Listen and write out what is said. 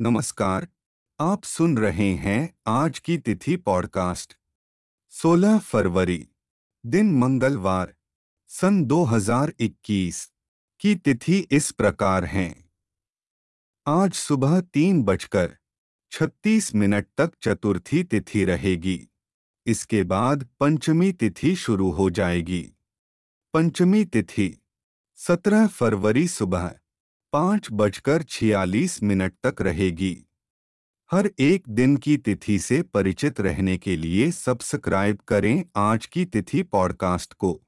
नमस्कार, आप सुन रहे हैं आज की तिथि पॉडकास्ट। 16 फरवरी, दिन मंगलवार, सन 2021 की तिथि इस प्रकार है। आज सुबह तीन बजकर छत्तीस मिनट तक चतुर्थी तिथि रहेगी। इसके बाद पंचमी तिथि शुरू हो जाएगी। पंचमी तिथि 17 फरवरी सुबह पाँच बजकर छियालीस मिनट तक रहेगी। हर एक दिन की तिथि से परिचित रहने के लिए सब्सक्राइब करें आज की तिथि पॉडकास्ट को।